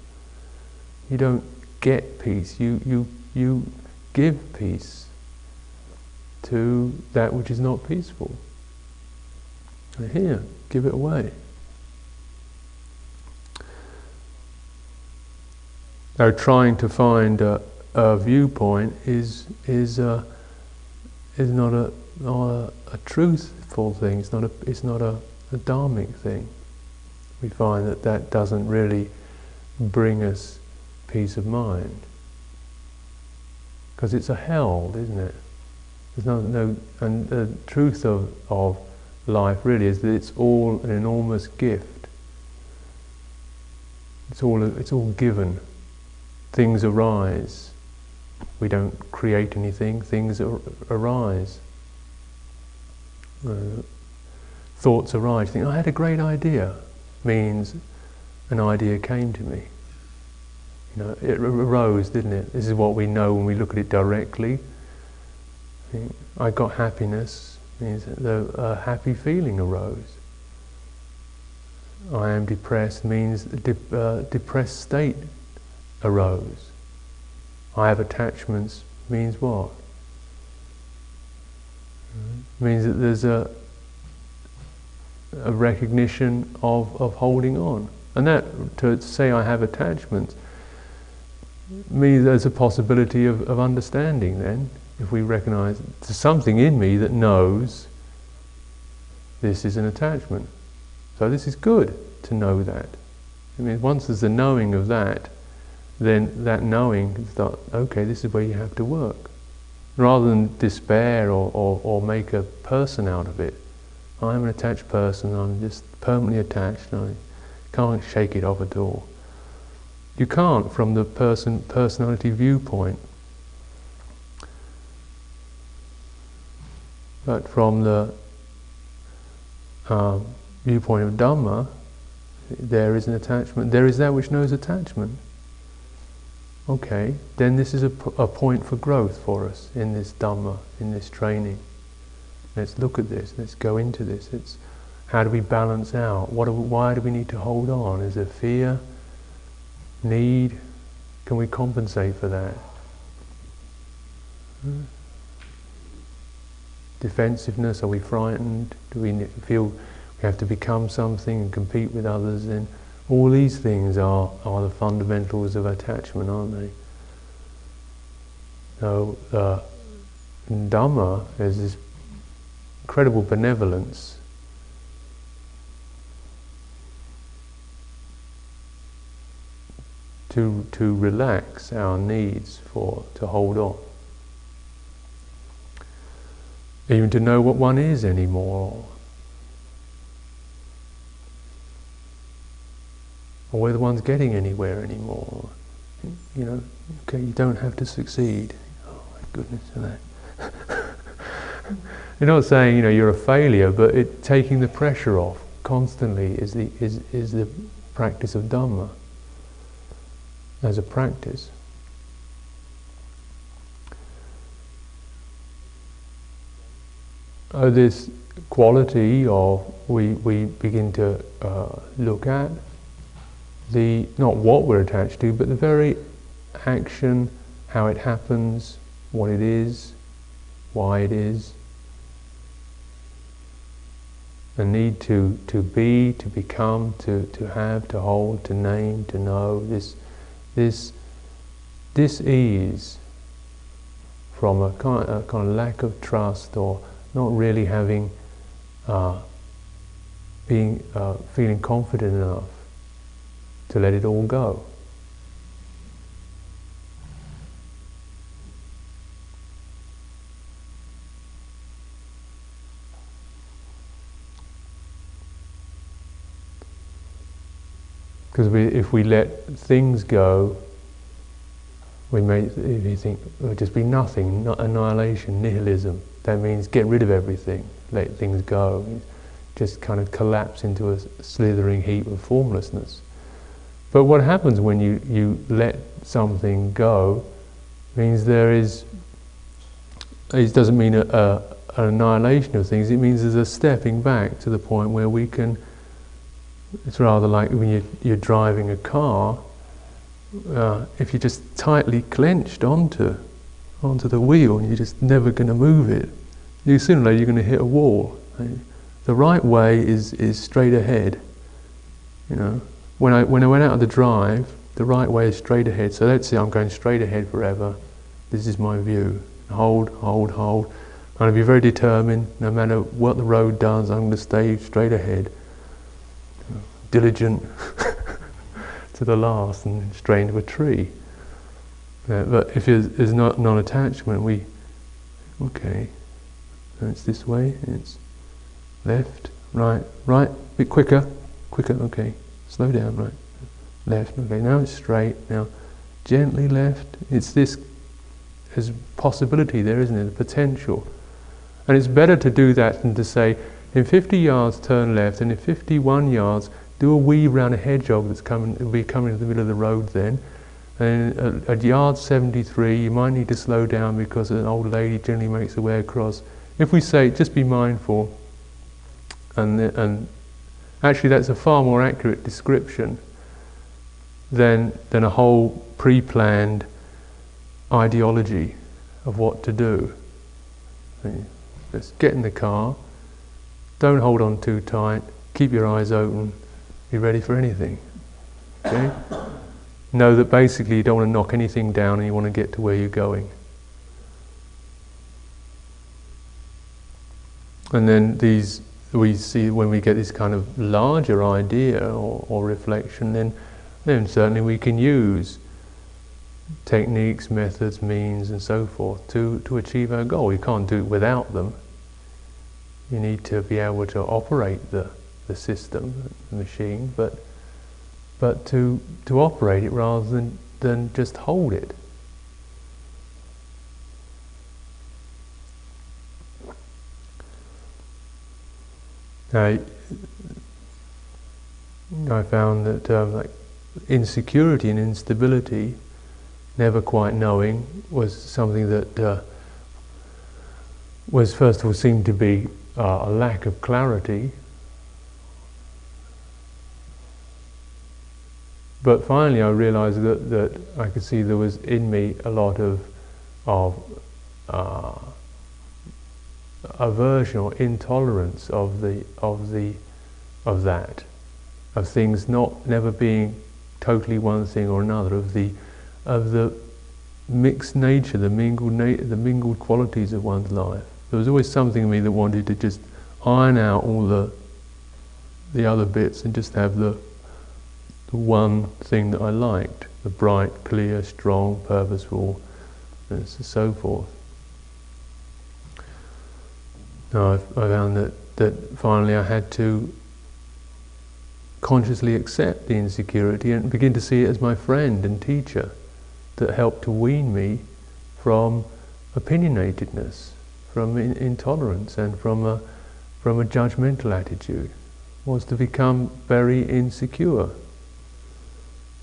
You don't get peace. You you you give peace to that which is not peaceful. Here, give it away. Now, trying to find a, uh, viewpoint is is uh, is not a not a, a, truthful thing. It's not a it's not a, a dharmic thing. We find that that doesn't really bring us peace of mind because it's a held, isn't it? There's no no and the truth of of life really is that it's all an enormous gift. It's all it's all given. Things arise we don't create anything, things ar- arise. Uh, thoughts arise. Think, I had a great idea, means an idea came to me. You know, it arose, didn't it? This is what we know when we look at it directly. I got happiness, means the a happy feeling arose. I am depressed means a uh, depressed state arose. I have attachments means what? Means that there's a, a recognition of, of holding on. And that, to say I have attachments, means there's a possibility of, of understanding then, if we recognize there's something in me that knows this is an attachment. So this is good to know that. I mean, once there's a knowing of that, then that knowing start, okay, this is where you have to work. Rather than despair or, or, or make a person out of it. I'm an attached person, I'm just permanently attached, I can't shake it off at all. You can't from the person personality viewpoint. But from the um, viewpoint of Dhamma, there is an attachment. There is that which knows attachment. Okay, then this is a, a point for growth for us in this Dhamma, in this training. Let's look at this, let's go into this. It's how do we balance out? What we, why do we need to hold on? Is there fear, need? Can we compensate for that? Hmm? Defensiveness, are we frightened? Do we feel we have to become something and compete with others? Then all these things are, are the fundamentals of attachment, aren't they? So, uh, Dhamma is this incredible benevolence. To, to relax our needs for to hold on, even to know what one is anymore, or whether one's getting anywhere anymore. You know, okay, you don't have to succeed. Oh my goodness, that. you're not saying you know you're a failure, but it, taking the pressure off constantly is the is is the practice of dhamma as a practice. Oh, this quality of we we begin to uh, look at the not what we're attached to, but the very action, how it happens, what it is, why it is. The need to, to be, to become, to, to have, to hold, to name, to know, this, this dis-ease from a kind, a kind of lack of trust or not really having, uh, being, uh, feeling confident enough to let it all go. Because if we let things go, we may we think oh, it would just be nothing, not annihilation, nihilism. That means get rid of everything, let things go, just kind of collapse into a slithering heap of formlessness. But what happens when you, you let something go means there is, it doesn't mean a, a, an annihilation of things, it means there's a stepping back to the point where we can, it's rather like when you, you're driving a car, uh, if you're just tightly clenched onto, onto the wheel and you're just never going to move it, you sooner or later you're going to hit a wall. The right way is, is straight ahead, you know when I, when I went out of the drive, the right way is straight ahead. So let's say I'm going straight ahead forever. This is my view. Hold, hold, hold. I'm going to be very determined. No matter what the road does, I'm going to stay straight ahead. Diligent to the last and straight of a tree. Uh, but if there's not non-attachment, we, okay, it's this way, it's left, right, right, A bit quicker, quicker, okay, Slow down, right? Left, okay, now it's straight, now gently left. It's this, there's possibility there, isn't it? The potential. And it's better to do that than to say, in 50 yards turn left, and in 51 yards do a weave around a hedgehog that's coming, will be coming to the middle of the road then. And at, yard 73, you might need to slow down because an old lady generally makes her way across. If we say, just be mindful, and, and Actually, that's a far more accurate description than, than a whole pre planned ideology of what to do. Just get in the car, don't hold on too tight, keep your eyes open, be ready for anything. Okay? know that basically you don't want to knock anything down and you want to get to where you're going. And then these we see when we get this kind of larger idea or, or reflection, then, then certainly we can use techniques, methods, means, and so forth to, to achieve our goal. You can't do it without them. You need to be able to operate the, the system, the machine, but, but to, to operate it rather than, than just hold it. I, I found that um, like insecurity and instability, never quite knowing, was something that uh, was first of all seemed to be uh, a lack of clarity. But finally, I realized that, that I could see there was in me a lot of, of uh, aversion or intolerance of the of the of that of things not never being totally one thing or another of the of the mixed nature the mingled na- the mingled qualities of one's life. There was always something in me that wanted to just iron out all the the other bits and just have the the one thing that I liked the bright clear strong purposeful and so forth no, I, I found that, that finally I had to consciously accept the insecurity and begin to see it as my friend and teacher that helped to wean me from opinionatedness, from in- intolerance, and from a, from a judgmental attitude, was to become very insecure.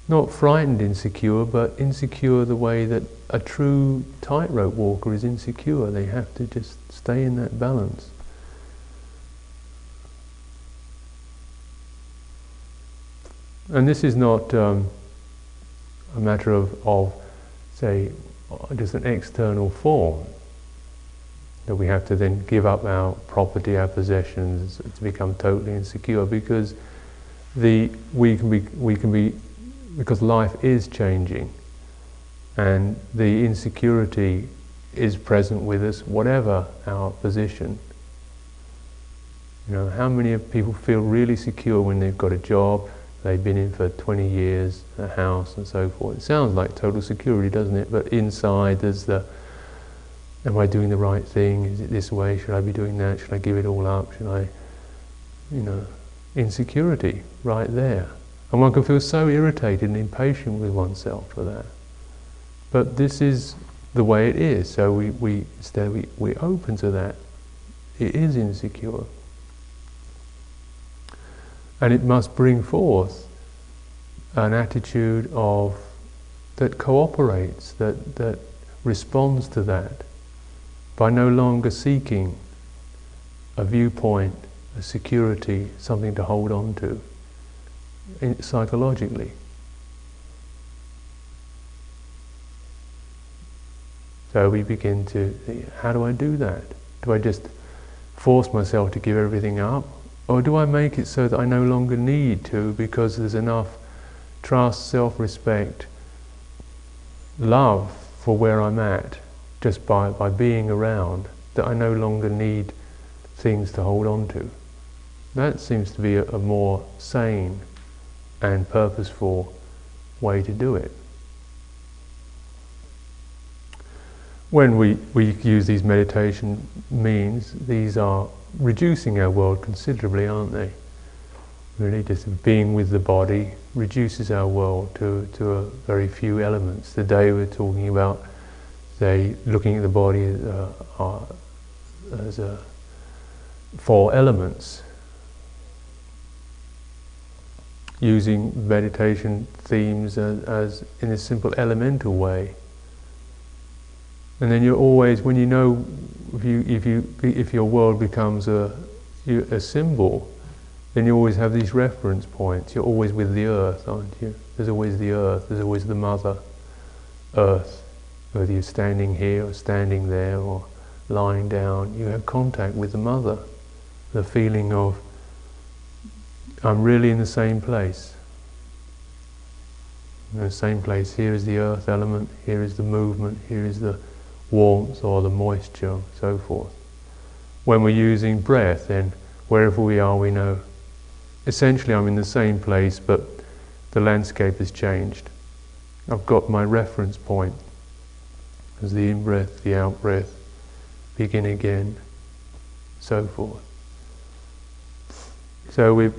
Not frightened insecure, but insecure the way that a true tightrope walker is insecure. They have to just stay in that balance. And this is not um, a matter of, of, say, just an external form that we have to then give up our property, our possessions, to become totally insecure, because the we can be we can be because life is changing, and the insecurity is present with us, whatever our position. You know, how many people feel really secure when they've got a job? they've been in for 20 years, a house and so forth. It sounds like total security, doesn't it? But inside there's the, am I doing the right thing? Is it this way? Should I be doing that? Should I give it all up? Should I, you know, insecurity right there. And one can feel so irritated and impatient with oneself for that. But this is the way it is. So we, we instead we, we open to that. It is insecure. And it must bring forth an attitude of that cooperates, that, that responds to that by no longer seeking a viewpoint, a security, something to hold on to psychologically. So we begin to think, how do I do that? Do I just force myself to give everything up? Or do I make it so that I no longer need to because there's enough trust, self respect, love for where I'm at just by, by being around that I no longer need things to hold on to? That seems to be a, a more sane and purposeful way to do it. When we, we use these meditation means, these are reducing our world considerably, aren't they? Really, just being with the body reduces our world to, to a very few elements. Today we're talking about, say, looking at the body uh, uh, as a, four elements, using meditation themes as, as in a simple elemental way. And then you're always, when you know if you if you if your world becomes a a symbol, then you always have these reference points. You're always with the earth, aren't you? There's always the earth. There's always the mother earth. Whether you're standing here or standing there or lying down, you have contact with the mother. The feeling of I'm really in the same place. In the same place. Here is the earth element. Here is the movement. Here is the warmth or the moisture, so forth. When we're using breath, then wherever we are, we know essentially I'm in the same place, but the landscape has changed. I've got my reference point as the in breath, the out breath, begin again, so forth. So we,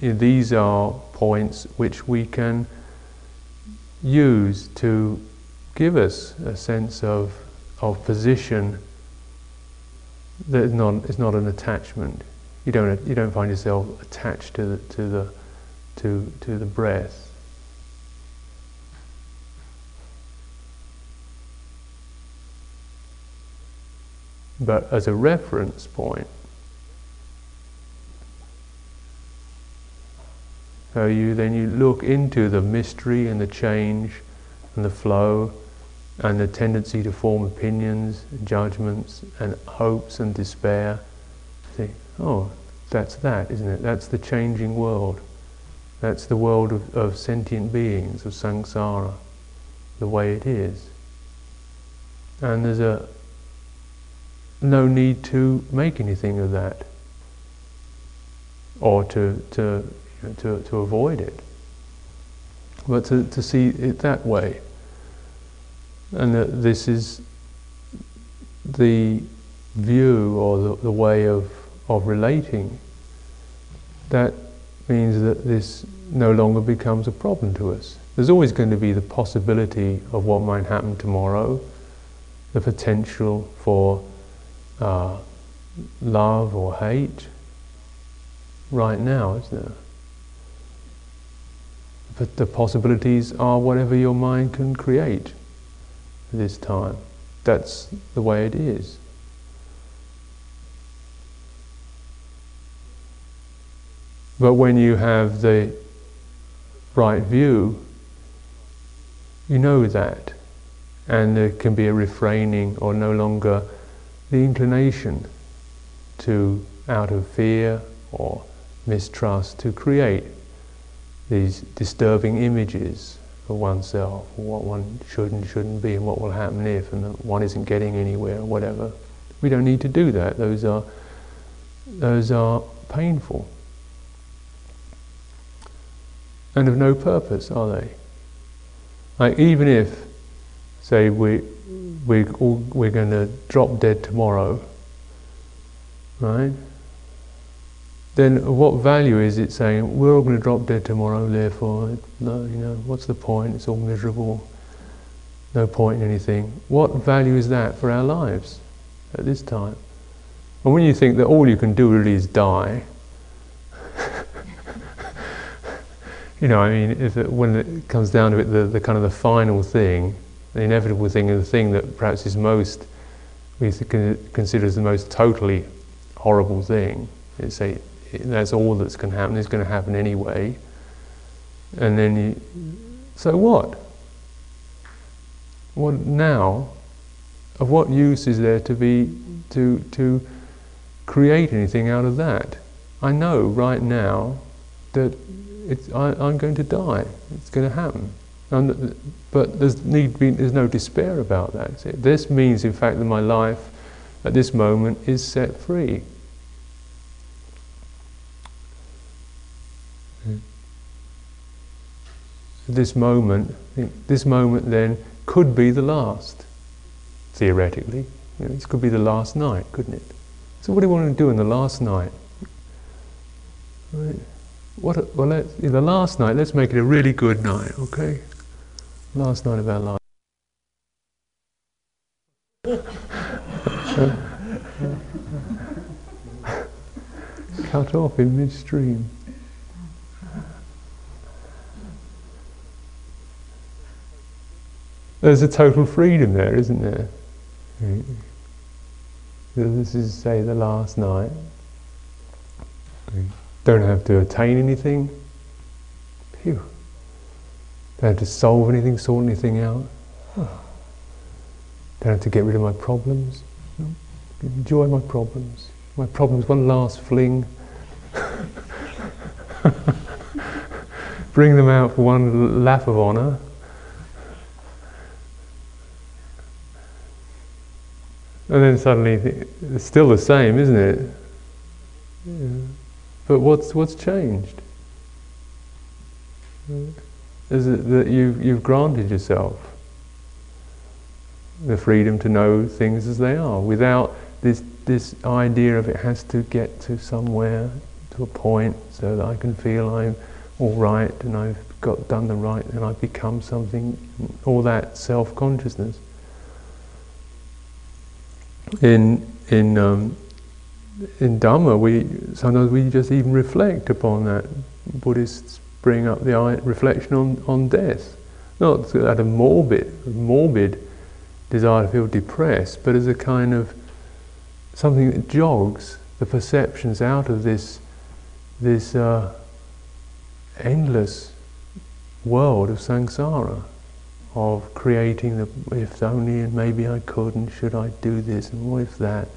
these are points which we can use to give us a sense of of position that is not, is not an attachment. You don't, you don't find yourself attached to the, to the, to, to the breath. But as a reference point, so you then you look into the mystery and the change and the flow and the tendency to form opinions, judgments, and hopes and despair. See, oh, that's that, isn't it? That's the changing world. That's the world of, of sentient beings, of samsara, the way it is. And there's a no need to make anything of that, or to to to to avoid it, but to, to see it that way. And that this is the view or the, the way of, of relating. That means that this no longer becomes a problem to us. There's always going to be the possibility of what might happen tomorrow, the potential for uh, love or hate. Right now, isn't there? But the possibilities are whatever your mind can create this time. That's the way it is. But when you have the right view, you know that. And there can be a refraining or no longer the inclination to, out of fear or mistrust, to create these disturbing images of oneself, what one should and shouldn't be, and what will happen if, and one isn't getting anywhere, or whatever. We don't need to do that. Those are, those are painful and of no purpose, are they? Like even if, say, we we all, we're going to drop dead tomorrow, right? Then what value is it saying we're all going to drop dead tomorrow? Therefore, no, you know, what's the point? It's all miserable. No point in anything. What value is that for our lives at this time? And when you think that all you can do really is die, you know, I mean, if it, when it comes down to it, the, the kind of the final thing, the inevitable thing, and the thing that perhaps is most, we consider as the most totally horrible thing, is say that's all that's going to happen. It's going to happen anyway, and then you, so what? What now? Of what use is there to be to to create anything out of that? I know right now that I, am going to die. It's going to happen. And, but there's, need be, there's no despair about that. This means, in fact, that my life at this moment is set free. This moment, this moment then could be the last, theoretically. You know, this could be the last night, couldn't it? So, what do you want to do in the last night? Right. What, well, let, the last night, let's make it a really good night, okay? Last night of our life. Cut off in midstream. There's a total freedom there, isn't there? This is, say, the last night don't have to attain anything. Phew. Don't have to solve anything, sort anything out. Don't have to get rid of my problems. Enjoy my problems. My problems, one last fling. Bring them out for one lap of honour. And then suddenly, it's still the same, isn't it? Yeah. But what's, what's changed? Is it that you've, you've granted yourself the freedom to know things as they are without this, this idea of it has to get to somewhere, to a point, so that I can feel I'm all right and I've got done the right and I've become something, all that self consciousness. In, in um, in Dhamma, we sometimes we just even reflect upon that. Buddhists bring up the reflection on, on death, not at a morbid, morbid desire to feel depressed, but as a kind of something that jogs the perceptions out of this this uh, endless world of samsara, of creating the if only and maybe I could and should I do this and what if that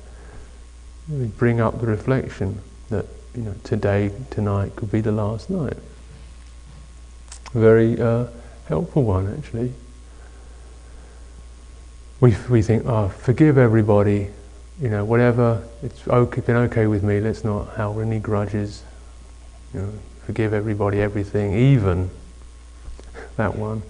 we bring up the reflection that you know today, tonight could be the last night. Very uh, helpful one, actually. We we think, oh, forgive everybody, you know, whatever. It's okay, been okay with me. Let's not hold any grudges. You know, forgive everybody, everything, even that one.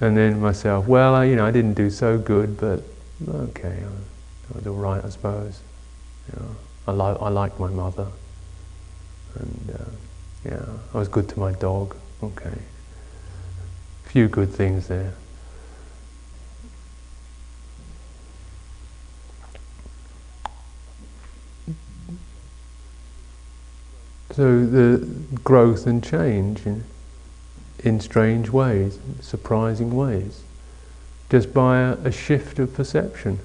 And then myself, well, I, you know, I didn't do so good, but okay, I was all right, I suppose. You know, I, lo- I like my mother. And uh, yeah, I was good to my dog. Okay. Few good things there. So the growth and change in, in strange ways, surprising ways, just by a, a shift of perception.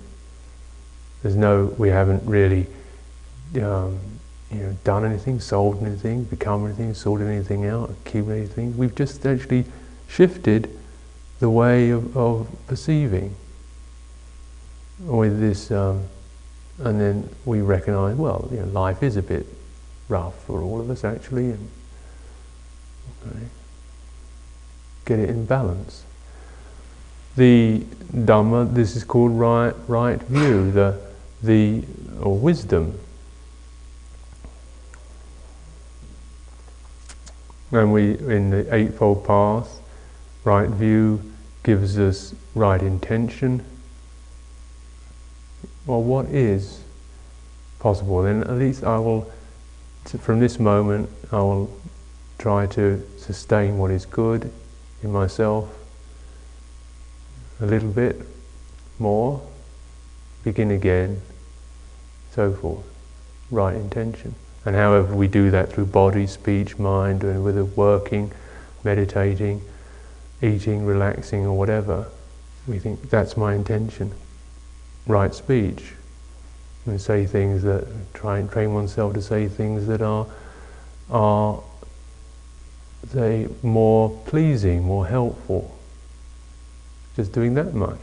There's no, we haven't really um, you know, done anything, solved anything, become anything, sorted anything out, accumulated anything. We've just actually shifted the way of, of perceiving with this, um, and then we recognize, well, you know, life is a bit rough for all of us actually, and okay, get it in balance. The Dhamma, this is called right, right view, the, the or wisdom. And we, in the Eightfold Path, right view gives us right intention. Well, what is possible? Then at least I will from this moment, I will try to sustain what is good in myself a little bit more, begin again, so forth. Right intention. And however we do that through body, speech, mind, and whether working, meditating, eating, relaxing, or whatever, we think that's my intention. Right speech, and say things that try and train oneself to say things that are are say more pleasing, more helpful. Just doing that much.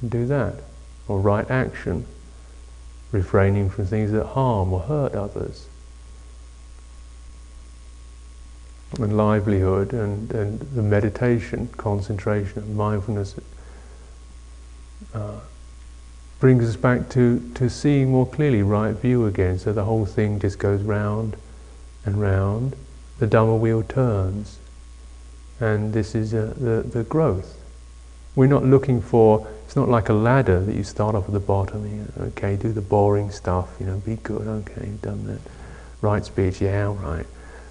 And do that. Or right action. Refraining from things that harm or hurt others. And livelihood and, and the meditation, concentration, and mindfulness uh, brings us back to, to seeing more clearly right view again. So the whole thing just goes round and round. The Dhamma wheel turns. And this is uh, the, the growth. We're not looking for, it's not like a ladder that you start off at the bottom. You know, okay, do the boring stuff, you know, be good, okay, you've done that. Right speech, yeah, all right.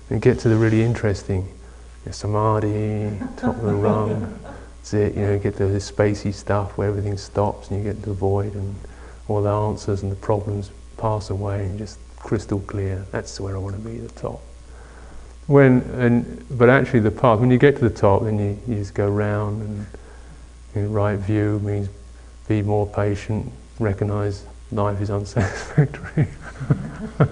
And get to the really interesting, you know, samadhi, top of the rung. That's it, you know, get the, the spacey stuff where everything stops and you get the void and all the answers and the problems pass away and just crystal clear. That's where I want to be, the top. When, and, but actually the path, when you get to the top, then you, you just go round and you know, right view means be more patient, recognize life is unsatisfactory.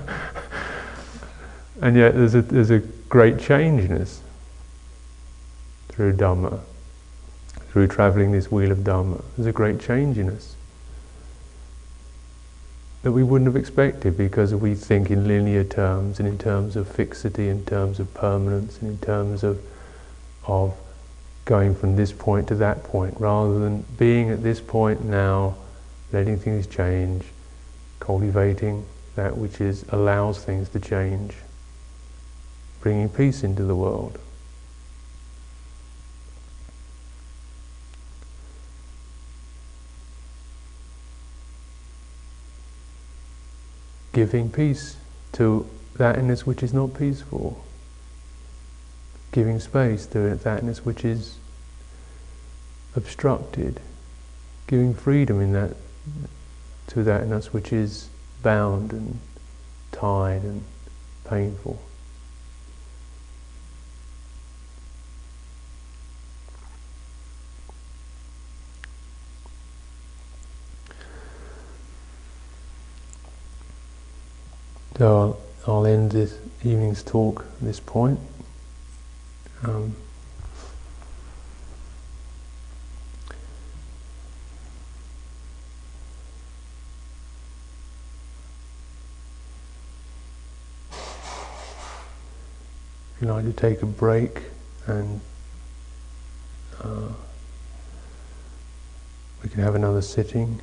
and yet there's a, there's a great us through Dhamma through travelling this wheel of Dhamma. There's a great change in us that we wouldn't have expected because we think in linear terms and in terms of fixity, in terms of permanence, and in terms of, of going from this point to that point, rather than being at this point now, letting things change, cultivating that which is allows things to change, bringing peace into the world. Giving peace to thatness which is not peaceful, giving space to thatness which is obstructed, giving freedom in that to thatness which is bound and tied and painful. So I'll, I'll end this evening's talk at this point. Um, you like to take a break and uh, we can have another sitting.